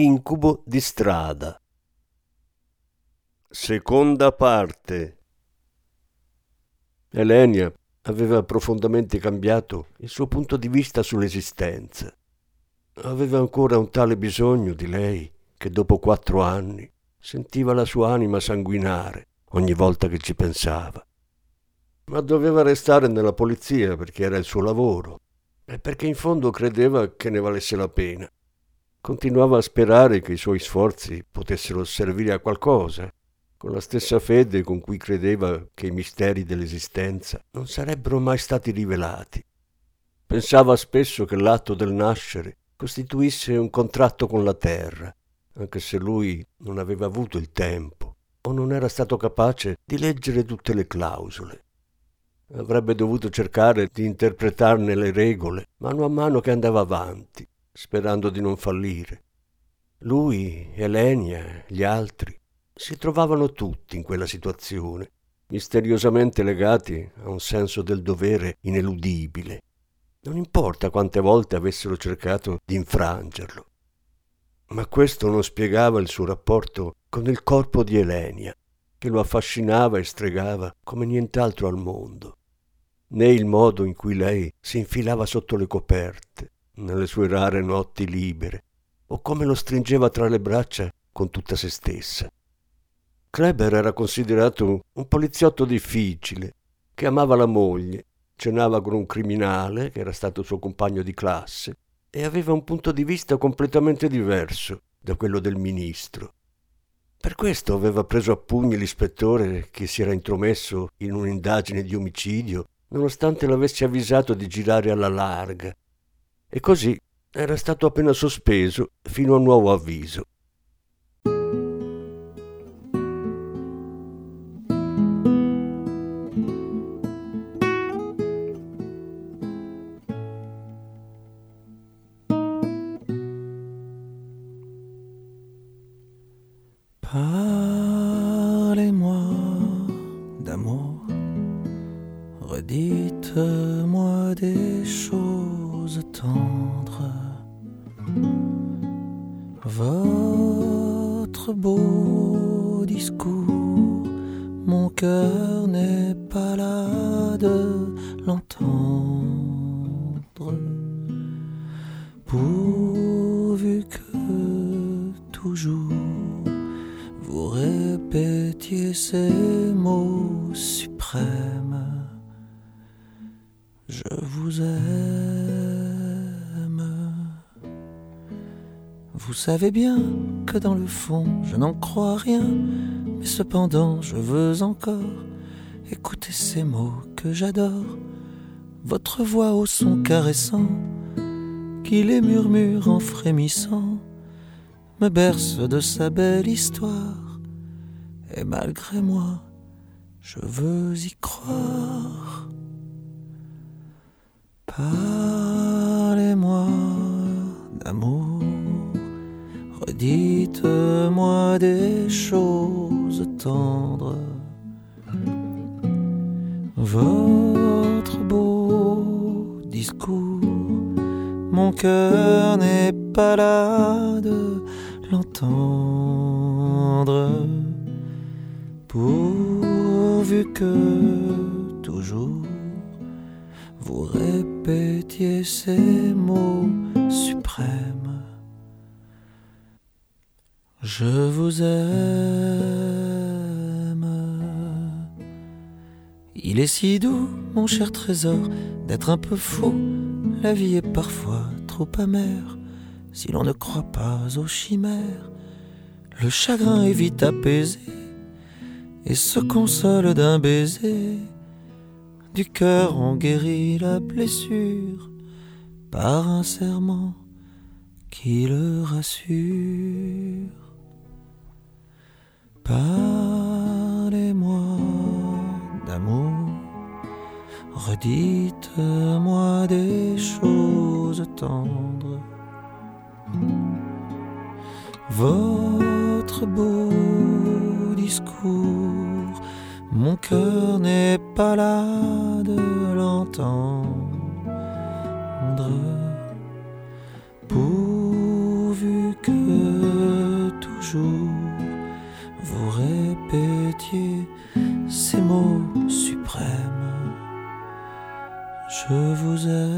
Incubo di strada. Seconda parte. Elenia aveva profondamente cambiato il suo punto di vista sull'esistenza. Aveva ancora un tale bisogno di lei che dopo quattro anni sentiva la sua anima sanguinare ogni volta che ci pensava. Ma doveva restare nella polizia perché era il suo lavoro e perché in fondo credeva che ne valesse la pena. Continuava a sperare che i suoi sforzi potessero servire a qualcosa, con la stessa fede con cui credeva che i misteri dell'esistenza non sarebbero mai stati rivelati. Pensava spesso che l'atto del nascere costituisse un contratto con la terra, anche se lui non aveva avuto il tempo o non era stato capace di leggere tutte le clausole. Avrebbe dovuto cercare di interpretarne le regole mano a mano che andava avanti sperando di non fallire. Lui, Elenia, gli altri si trovavano tutti in quella situazione, misteriosamente legati a un senso del dovere ineludibile. Non importa quante volte avessero cercato di infrangerlo. Ma questo non spiegava il suo rapporto con il corpo di Elenia, che lo affascinava e stregava come nient'altro al mondo, né il modo in cui lei si infilava sotto le coperte, nelle sue rare notti libere, o come lo stringeva tra le braccia con tutta se stessa. Kleber era considerato un poliziotto difficile, che amava la moglie, cenava con un criminale che era stato suo compagno di classe e aveva un punto di vista completamente diverso da quello del ministro. Per questo aveva preso a pugni l'ispettore che si era intromesso in un'indagine di omicidio, nonostante l'avesse avvisato di girare alla larga e così era stato appena sospeso fino a nuovo avviso. Savez bien que dans le fond, je n'en crois rien, mais cependant, je veux encore écouter ces mots que j'adore, votre voix au son caressant, qui les murmure en frémissant, me berce de sa belle histoire, et malgré moi, je veux y croire. Parlez-moi d'amour Dites-moi des choses tendres. Votre beau discours, mon cœur n'est pas là de l'entendre. Pourvu que toujours vous répétiez ces mots suprêmes. Je vous aime. Il est si doux, mon cher trésor, d'être un peu fou. La vie est parfois trop amère si l'on ne croit pas aux chimères. Le chagrin est vite apaisé et se console d'un baiser. Du cœur on guérit la blessure par un serment qui le rassure. Parlez-moi d'amour, redites-moi des choses tendres. Votre beau discours, mon cœur n'est pas là de l'entendre. Pourvu que toujours Je 着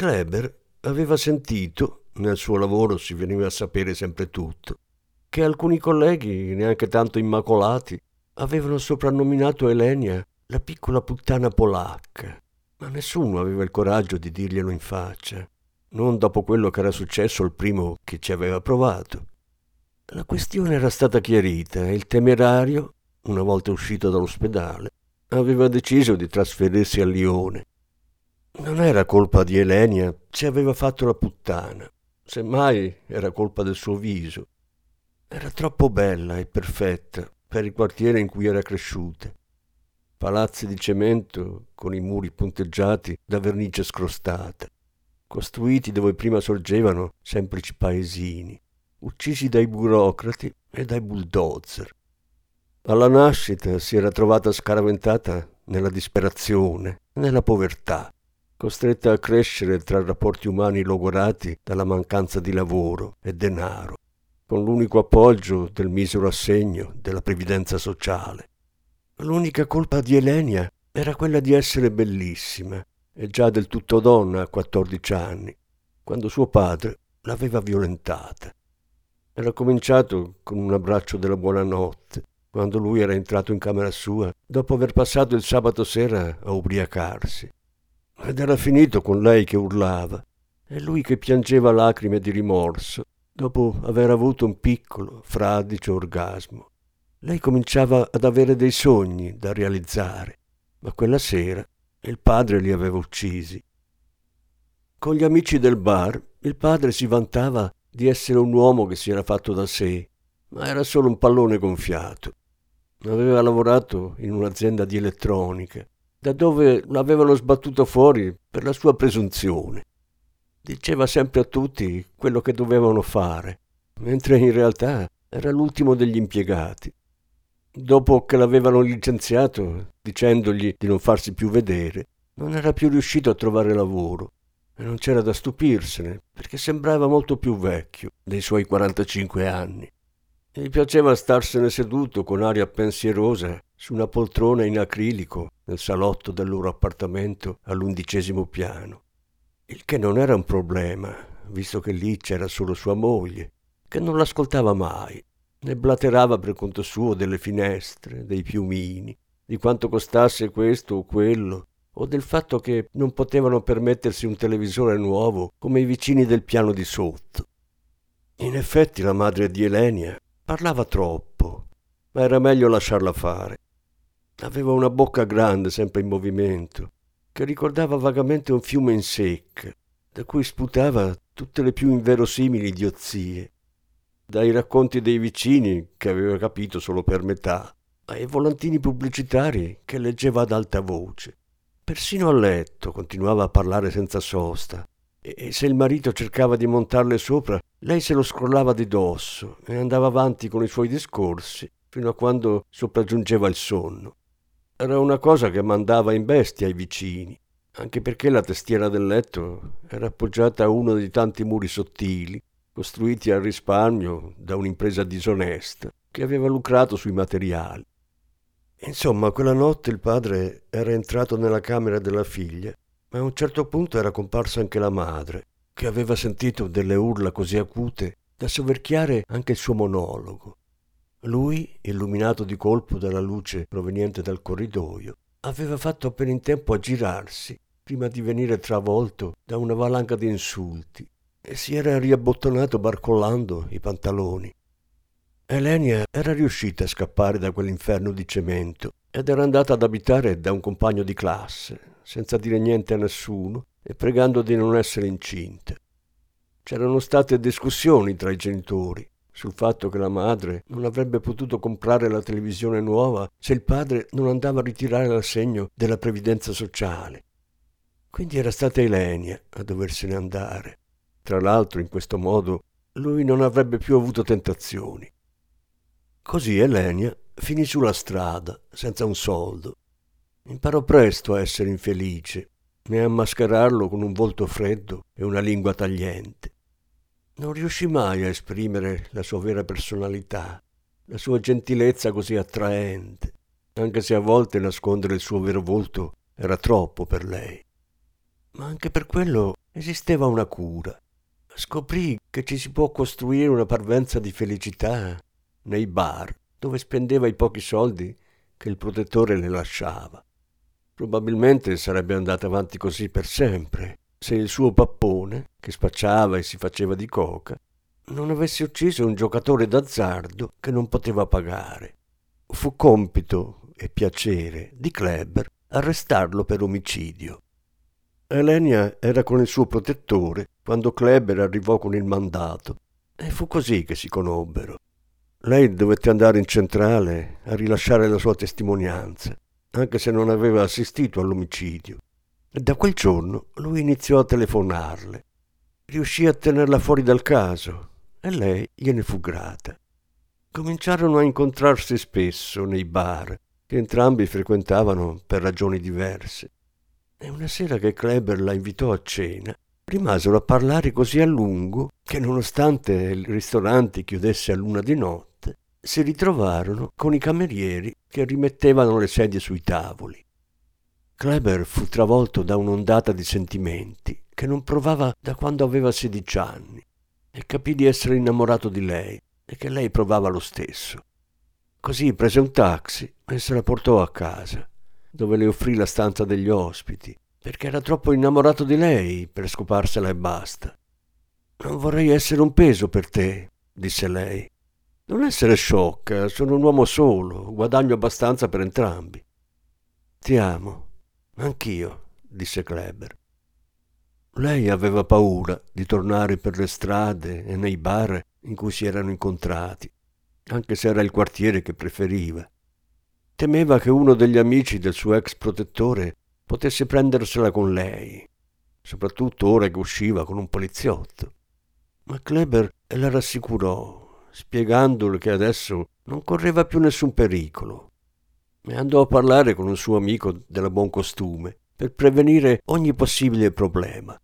Kleber aveva sentito, nel suo lavoro si veniva a sapere sempre tutto, che alcuni colleghi, neanche tanto immacolati, avevano soprannominato Elenia la piccola puttana polacca, ma nessuno aveva il coraggio di dirglielo in faccia, non dopo quello che era successo al primo che ci aveva provato. La questione era stata chiarita e il temerario, una volta uscito dall'ospedale, aveva deciso di trasferirsi a Lione non era colpa di Elenia, ci aveva fatto la puttana. Semmai era colpa del suo viso. Era troppo bella e perfetta per il quartiere in cui era cresciuta. Palazzi di cemento con i muri punteggiati da vernice scrostata, costruiti dove prima sorgevano semplici paesini, uccisi dai burocrati e dai bulldozer. Alla nascita si era trovata scaraventata nella disperazione, nella povertà costretta a crescere tra rapporti umani logorati dalla mancanza di lavoro e denaro, con l'unico appoggio del misero assegno della previdenza sociale. L'unica colpa di Elenia era quella di essere bellissima e già del tutto donna a 14 anni, quando suo padre l'aveva violentata. Era cominciato con un abbraccio della buonanotte, quando lui era entrato in camera sua dopo aver passato il sabato sera a ubriacarsi ed era finito con lei che urlava e lui che piangeva lacrime di rimorso dopo aver avuto un piccolo, fradicio orgasmo. Lei cominciava ad avere dei sogni da realizzare, ma quella sera il padre li aveva uccisi. Con gli amici del bar il padre si vantava di essere un uomo che si era fatto da sé, ma era solo un pallone gonfiato. Aveva lavorato in un'azienda di elettronica da dove l'avevano sbattuto fuori per la sua presunzione. Diceva sempre a tutti quello che dovevano fare, mentre in realtà era l'ultimo degli impiegati. Dopo che l'avevano licenziato, dicendogli di non farsi più vedere, non era più riuscito a trovare lavoro e non c'era da stupirsene, perché sembrava molto più vecchio dei suoi 45 anni. Gli piaceva starsene seduto con aria pensierosa su una poltrona in acrilico nel salotto del loro appartamento all'undicesimo piano. Il che non era un problema, visto che lì c'era solo sua moglie, che non l'ascoltava mai, ne blaterava per conto suo delle finestre, dei piumini, di quanto costasse questo o quello, o del fatto che non potevano permettersi un televisore nuovo come i vicini del piano di sotto. In effetti la madre di Elenia parlava troppo, ma era meglio lasciarla fare. Aveva una bocca grande, sempre in movimento, che ricordava vagamente un fiume in secca, da cui sputava tutte le più inverosimili idiozie. Dai racconti dei vicini, che aveva capito solo per metà, ai volantini pubblicitari che leggeva ad alta voce. Persino a letto continuava a parlare senza sosta, e se il marito cercava di montarle sopra, lei se lo scrollava di dosso e andava avanti con i suoi discorsi fino a quando sopraggiungeva il sonno. Era una cosa che mandava in bestia ai vicini, anche perché la tastiera del letto era appoggiata a uno dei tanti muri sottili, costruiti al risparmio da un'impresa disonesta, che aveva lucrato sui materiali. Insomma, quella notte il padre era entrato nella camera della figlia, ma a un certo punto era comparsa anche la madre, che aveva sentito delle urla così acute da soverchiare anche il suo monologo. Lui, illuminato di colpo dalla luce proveniente dal corridoio, aveva fatto appena in tempo a girarsi prima di venire travolto da una valanga di insulti e si era riabbottonato barcollando i pantaloni. Elenia era riuscita a scappare da quell'inferno di cemento ed era andata ad abitare da un compagno di classe, senza dire niente a nessuno e pregando di non essere incinta. C'erano state discussioni tra i genitori sul fatto che la madre non avrebbe potuto comprare la televisione nuova se il padre non andava a ritirare l'assegno della previdenza sociale. Quindi era stata Elenia a doversene andare. Tra l'altro, in questo modo, lui non avrebbe più avuto tentazioni. Così Elenia finì sulla strada, senza un soldo. Imparò presto a essere infelice e a mascherarlo con un volto freddo e una lingua tagliente. Non riuscì mai a esprimere la sua vera personalità, la sua gentilezza così attraente, anche se a volte nascondere il suo vero volto era troppo per lei. Ma anche per quello esisteva una cura. Scoprì che ci si può costruire una parvenza di felicità nei bar, dove spendeva i pochi soldi che il protettore le lasciava. Probabilmente sarebbe andata avanti così per sempre, se il suo pappone, che spacciava e si faceva di coca, non avesse ucciso un giocatore d'azzardo che non poteva pagare. Fu compito e piacere di Kleber arrestarlo per omicidio. Elenia era con il suo protettore quando Kleber arrivò con il mandato e fu così che si conobbero. Lei dovette andare in centrale a rilasciare la sua testimonianza, anche se non aveva assistito all'omicidio. Da quel giorno lui iniziò a telefonarle. Riuscì a tenerla fuori dal caso e lei gliene fu grata. Cominciarono a incontrarsi spesso nei bar, che entrambi frequentavano per ragioni diverse. E una sera che Kleber la invitò a cena, rimasero a parlare così a lungo che nonostante il ristorante chiudesse a luna di notte, si ritrovarono con i camerieri che rimettevano le sedie sui tavoli. Kleber fu travolto da un'ondata di sentimenti che non provava da quando aveva sedici anni e capì di essere innamorato di lei e che lei provava lo stesso. Così prese un taxi e se la portò a casa dove le offrì la stanza degli ospiti, perché era troppo innamorato di lei per scoparsela e basta. Non vorrei essere un peso per te, disse lei. Non essere sciocca, sono un uomo solo, guadagno abbastanza per entrambi. Ti amo, anch'io, disse Kleber. Lei aveva paura di tornare per le strade e nei bar in cui si erano incontrati, anche se era il quartiere che preferiva. Temeva che uno degli amici del suo ex protettore potesse prendersela con lei, soprattutto ora che usciva con un poliziotto. Ma Kleber la rassicurò, spiegandole che adesso non correva più nessun pericolo. E andò a parlare con un suo amico della buon costume per prevenire ogni possibile problema.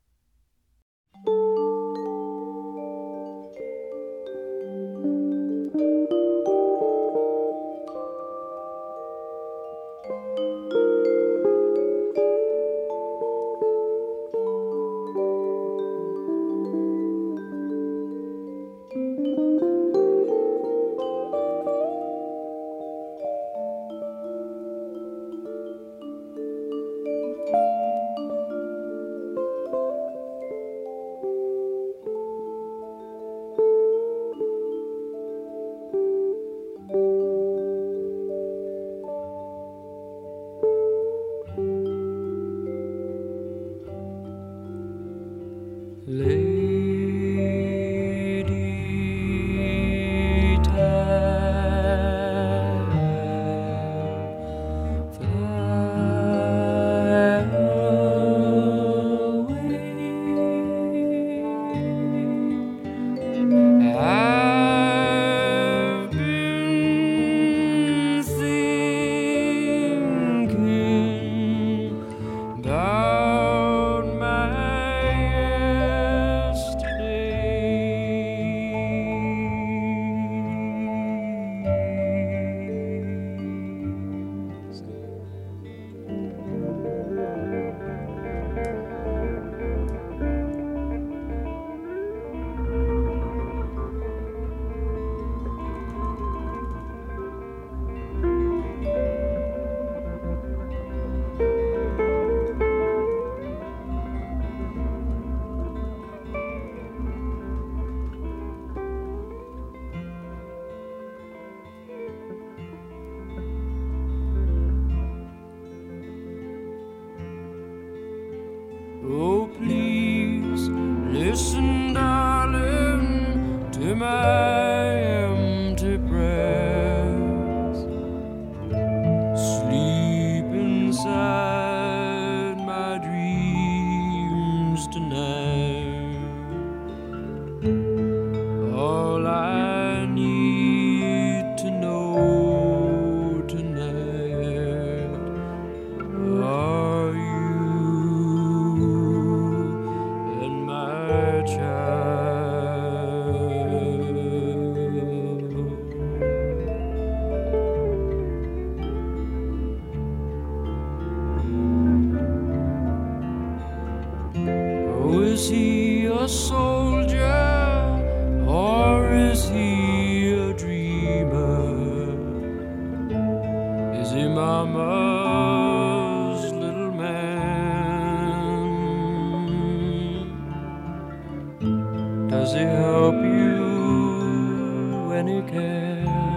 Does he help you when he can?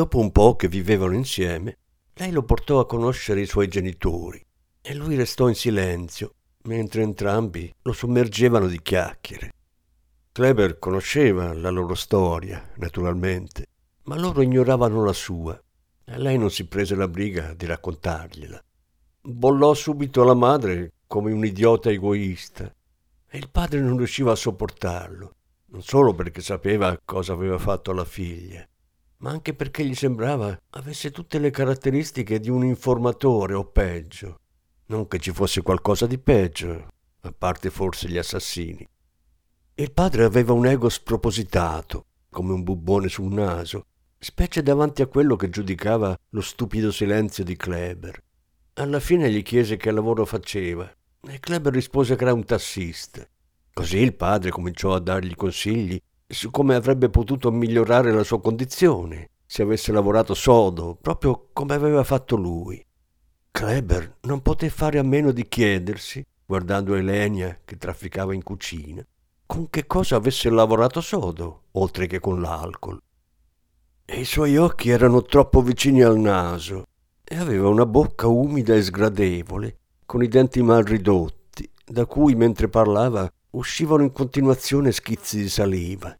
Dopo un po' che vivevano insieme, lei lo portò a conoscere i suoi genitori e lui restò in silenzio mentre entrambi lo sommergevano di chiacchiere. Kleber conosceva la loro storia, naturalmente, ma loro ignoravano la sua e lei non si prese la briga di raccontargliela. Bollò subito la madre come un idiota egoista e il padre non riusciva a sopportarlo, non solo perché sapeva cosa aveva fatto alla figlia, ma anche perché gli sembrava avesse tutte le caratteristiche di un informatore o peggio. Non che ci fosse qualcosa di peggio, a parte forse gli assassini. Il padre aveva un ego spropositato, come un bubbone sul naso, specie davanti a quello che giudicava lo stupido silenzio di Kleber. Alla fine gli chiese che lavoro faceva e Kleber rispose che era un tassista. Così il padre cominciò a dargli consigli su come avrebbe potuto migliorare la sua condizione se avesse lavorato sodo, proprio come aveva fatto lui. Kleber non poté fare a meno di chiedersi, guardando Elenia che trafficava in cucina, con che cosa avesse lavorato sodo, oltre che con l'alcol. E i suoi occhi erano troppo vicini al naso e aveva una bocca umida e sgradevole, con i denti mal ridotti, da cui mentre parlava uscivano in continuazione schizzi di saliva.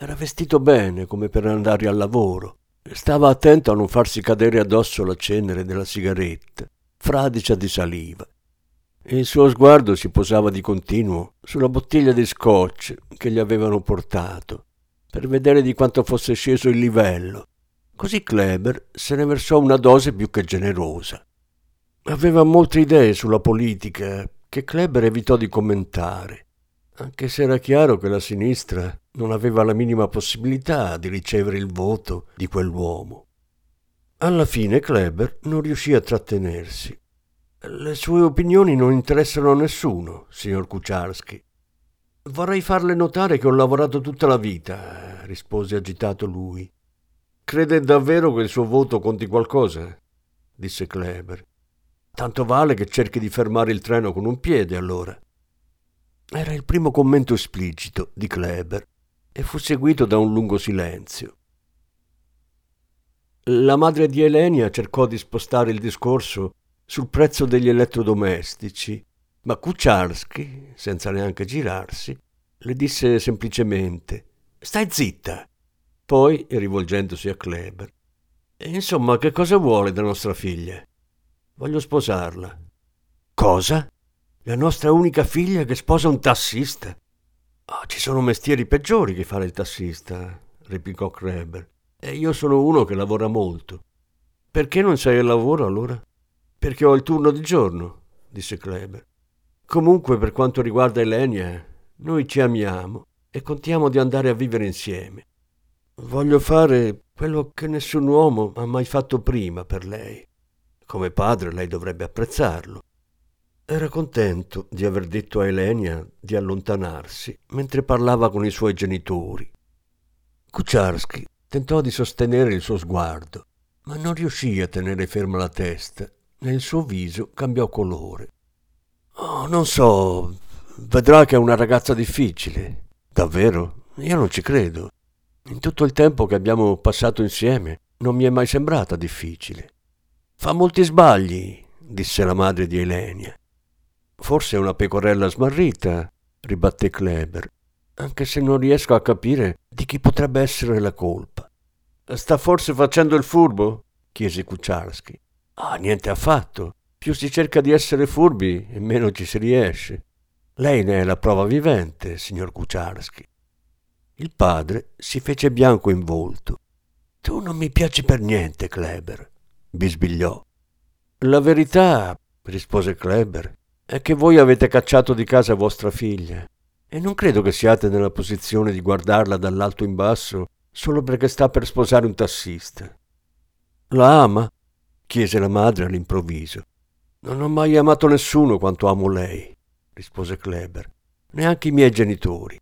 Era vestito bene come per andare al lavoro stava attento a non farsi cadere addosso la cenere della sigaretta, fradicia di saliva. Il suo sguardo si posava di continuo sulla bottiglia di scotch che gli avevano portato, per vedere di quanto fosse sceso il livello. Così Kleber se ne versò una dose più che generosa. Aveva molte idee sulla politica che Kleber evitò di commentare, anche se era chiaro che la sinistra non aveva la minima possibilità di ricevere il voto di quell'uomo. Alla fine Kleber non riuscì a trattenersi. Le sue opinioni non interessano a nessuno, signor Kucharski. Vorrei farle notare che ho lavorato tutta la vita, rispose agitato lui. Crede davvero che il suo voto conti qualcosa? disse Kleber. Tanto vale che cerchi di fermare il treno con un piede, allora. Era il primo commento esplicito di Kleber e fu seguito da un lungo silenzio. La madre di Elenia cercò di spostare il discorso sul prezzo degli elettrodomestici Ma Kucharski, senza neanche girarsi, le disse semplicemente Stai zitta. Poi, rivolgendosi a Kleber, Insomma, che cosa vuole da nostra figlia? Voglio sposarla. Cosa? La nostra unica figlia che sposa un tassista? Oh, ci sono mestieri peggiori che fare il tassista, replicò Kreber. E io sono uno che lavora molto. Perché non sei al lavoro allora? Perché ho il turno di giorno, disse Kleber. Comunque, per quanto riguarda Elenia, noi ci amiamo e contiamo di andare a vivere insieme. Voglio fare quello che nessun uomo ha mai fatto prima per lei. Come padre lei dovrebbe apprezzarlo. Era contento di aver detto a Elenia di allontanarsi mentre parlava con i suoi genitori. Kucharski tentò di sostenere il suo sguardo, ma non riuscì a tenere ferma la testa e il suo viso cambiò colore. Oh, non so, vedrà che è una ragazza difficile. Davvero? Io non ci credo. In tutto il tempo che abbiamo passato insieme non mi è mai sembrata difficile. Fa molti sbagli, disse la madre di Elenia. Forse è una pecorella smarrita, ribatté Kleber, anche se non riesco a capire di chi potrebbe essere la colpa. Sta forse facendo il furbo? chiese Kucharski. Ah, niente affatto. Più si cerca di essere furbi e meno ci si riesce. Lei ne è la prova vivente, signor Kucharski. Il padre si fece bianco in volto. Tu non mi piaci per niente, Kleber, bisbigliò. La verità, rispose Kleber, è che voi avete cacciato di casa vostra figlia e non credo che siate nella posizione di guardarla dall'alto in basso solo perché sta per sposare un tassista. La ama? chiese la madre all'improvviso. Non ho mai amato nessuno quanto amo lei, rispose Kleber, neanche i miei genitori.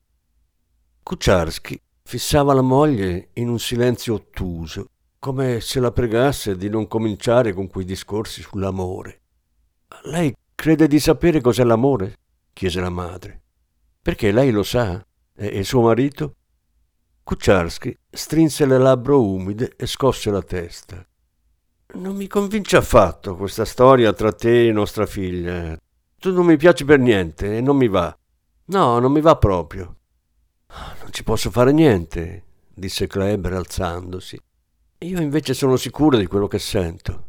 Kucharski fissava la moglie in un silenzio ottuso, come se la pregasse di non cominciare con quei discorsi sull'amore. Lei crede di sapere cos'è l'amore? chiese la madre. Perché lei lo sa? E, suo marito? Kucharski strinse le labbra umide e scosse la testa. Non mi convince affatto questa storia tra te e nostra figlia. Tu non mi piaci per niente e non mi va. No, non mi va proprio. Non ci posso fare niente, disse Kleber alzandosi. Io invece sono sicuro di quello che sento.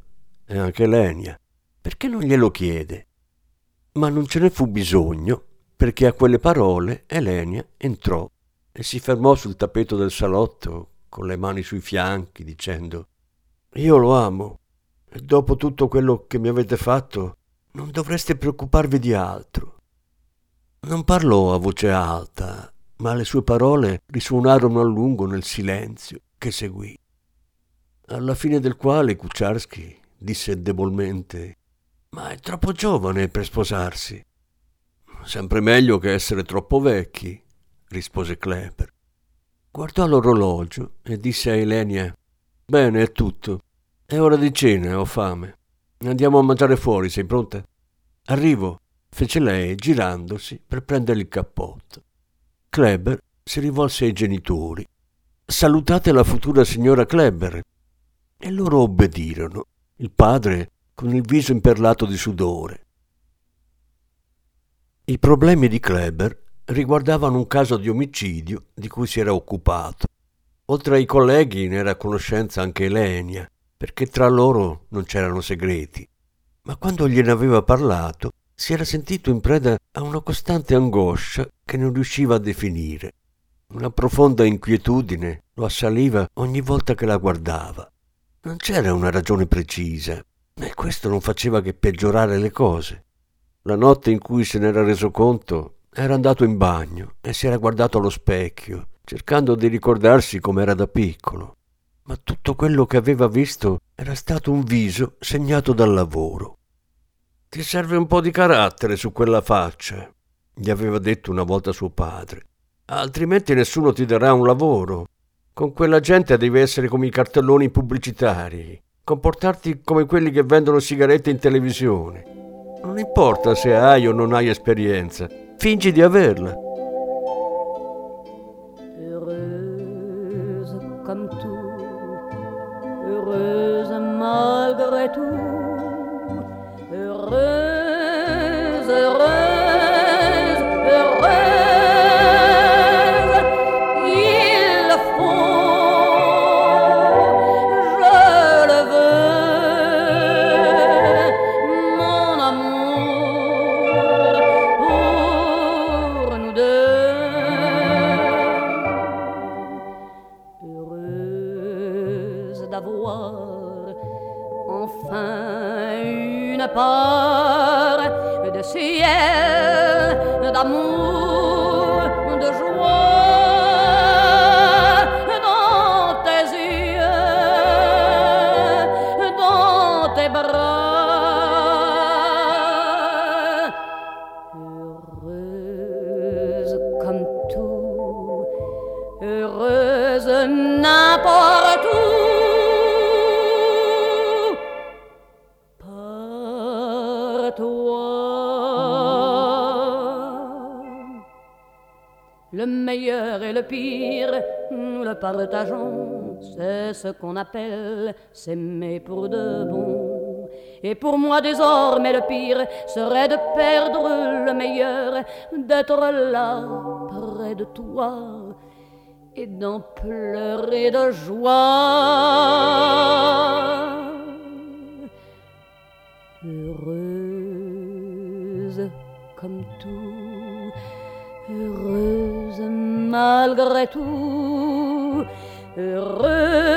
E anche Lenia. Perché non glielo chiede? Ma non ce ne fu bisogno, perché a quelle parole Elenia entrò e si fermò sul tappeto del salotto con le mani sui fianchi, dicendo Io lo amo, e dopo tutto quello che mi avete fatto, non dovreste preoccuparvi di altro. Non parlò a voce alta, ma le sue parole risuonarono a lungo nel silenzio che seguì. Alla fine del quale Kucharski disse debolmente Ma è troppo giovane per sposarsi. Sempre meglio che essere troppo vecchi, rispose Kleber. Guardò l'orologio e disse a Elenia Bene, è tutto. È ora di cena, ho fame. Andiamo a mangiare fuori, sei pronta? Arrivo, fece lei girandosi per prendere il cappotto. Kleber si rivolse ai genitori. Salutate la futura signora Kleber. E loro obbedirono, il padre con il viso imperlato di sudore. I problemi di Kleber riguardavano un caso di omicidio di cui si era occupato. Oltre ai colleghi ne era a conoscenza anche Elenia, perché tra loro non c'erano segreti. Ma quando gliene aveva parlato, si era sentito in preda a una costante angoscia che non riusciva a definire. Una profonda inquietudine lo assaliva ogni volta che la guardava. Non c'era una ragione precisa, e questo non faceva che peggiorare le cose. La notte in cui se n'era reso conto era andato in bagno e si era guardato allo specchio, cercando di ricordarsi com'era da piccolo. Ma tutto quello che aveva visto era stato un viso segnato dal lavoro. Ti serve un po' di carattere su quella faccia, gli aveva detto una volta suo padre. Altrimenti nessuno ti darà un lavoro. Con quella gente devi essere come i cartelloni pubblicitari, comportarti come quelli che vendono sigarette in televisione. Non importa se hai o non hai esperienza, fingi di averla. Heureuse comme tout, heureuse malgré tout. Pire, nous le partageons. C'est ce qu'on appelle s'aimer pour de bon. Et pour moi désormais le pire serait de perdre le meilleur, d'être là près de toi et d'en pleurer de joie. Heureuse comme tout, heureuse malgré tout, heureuse,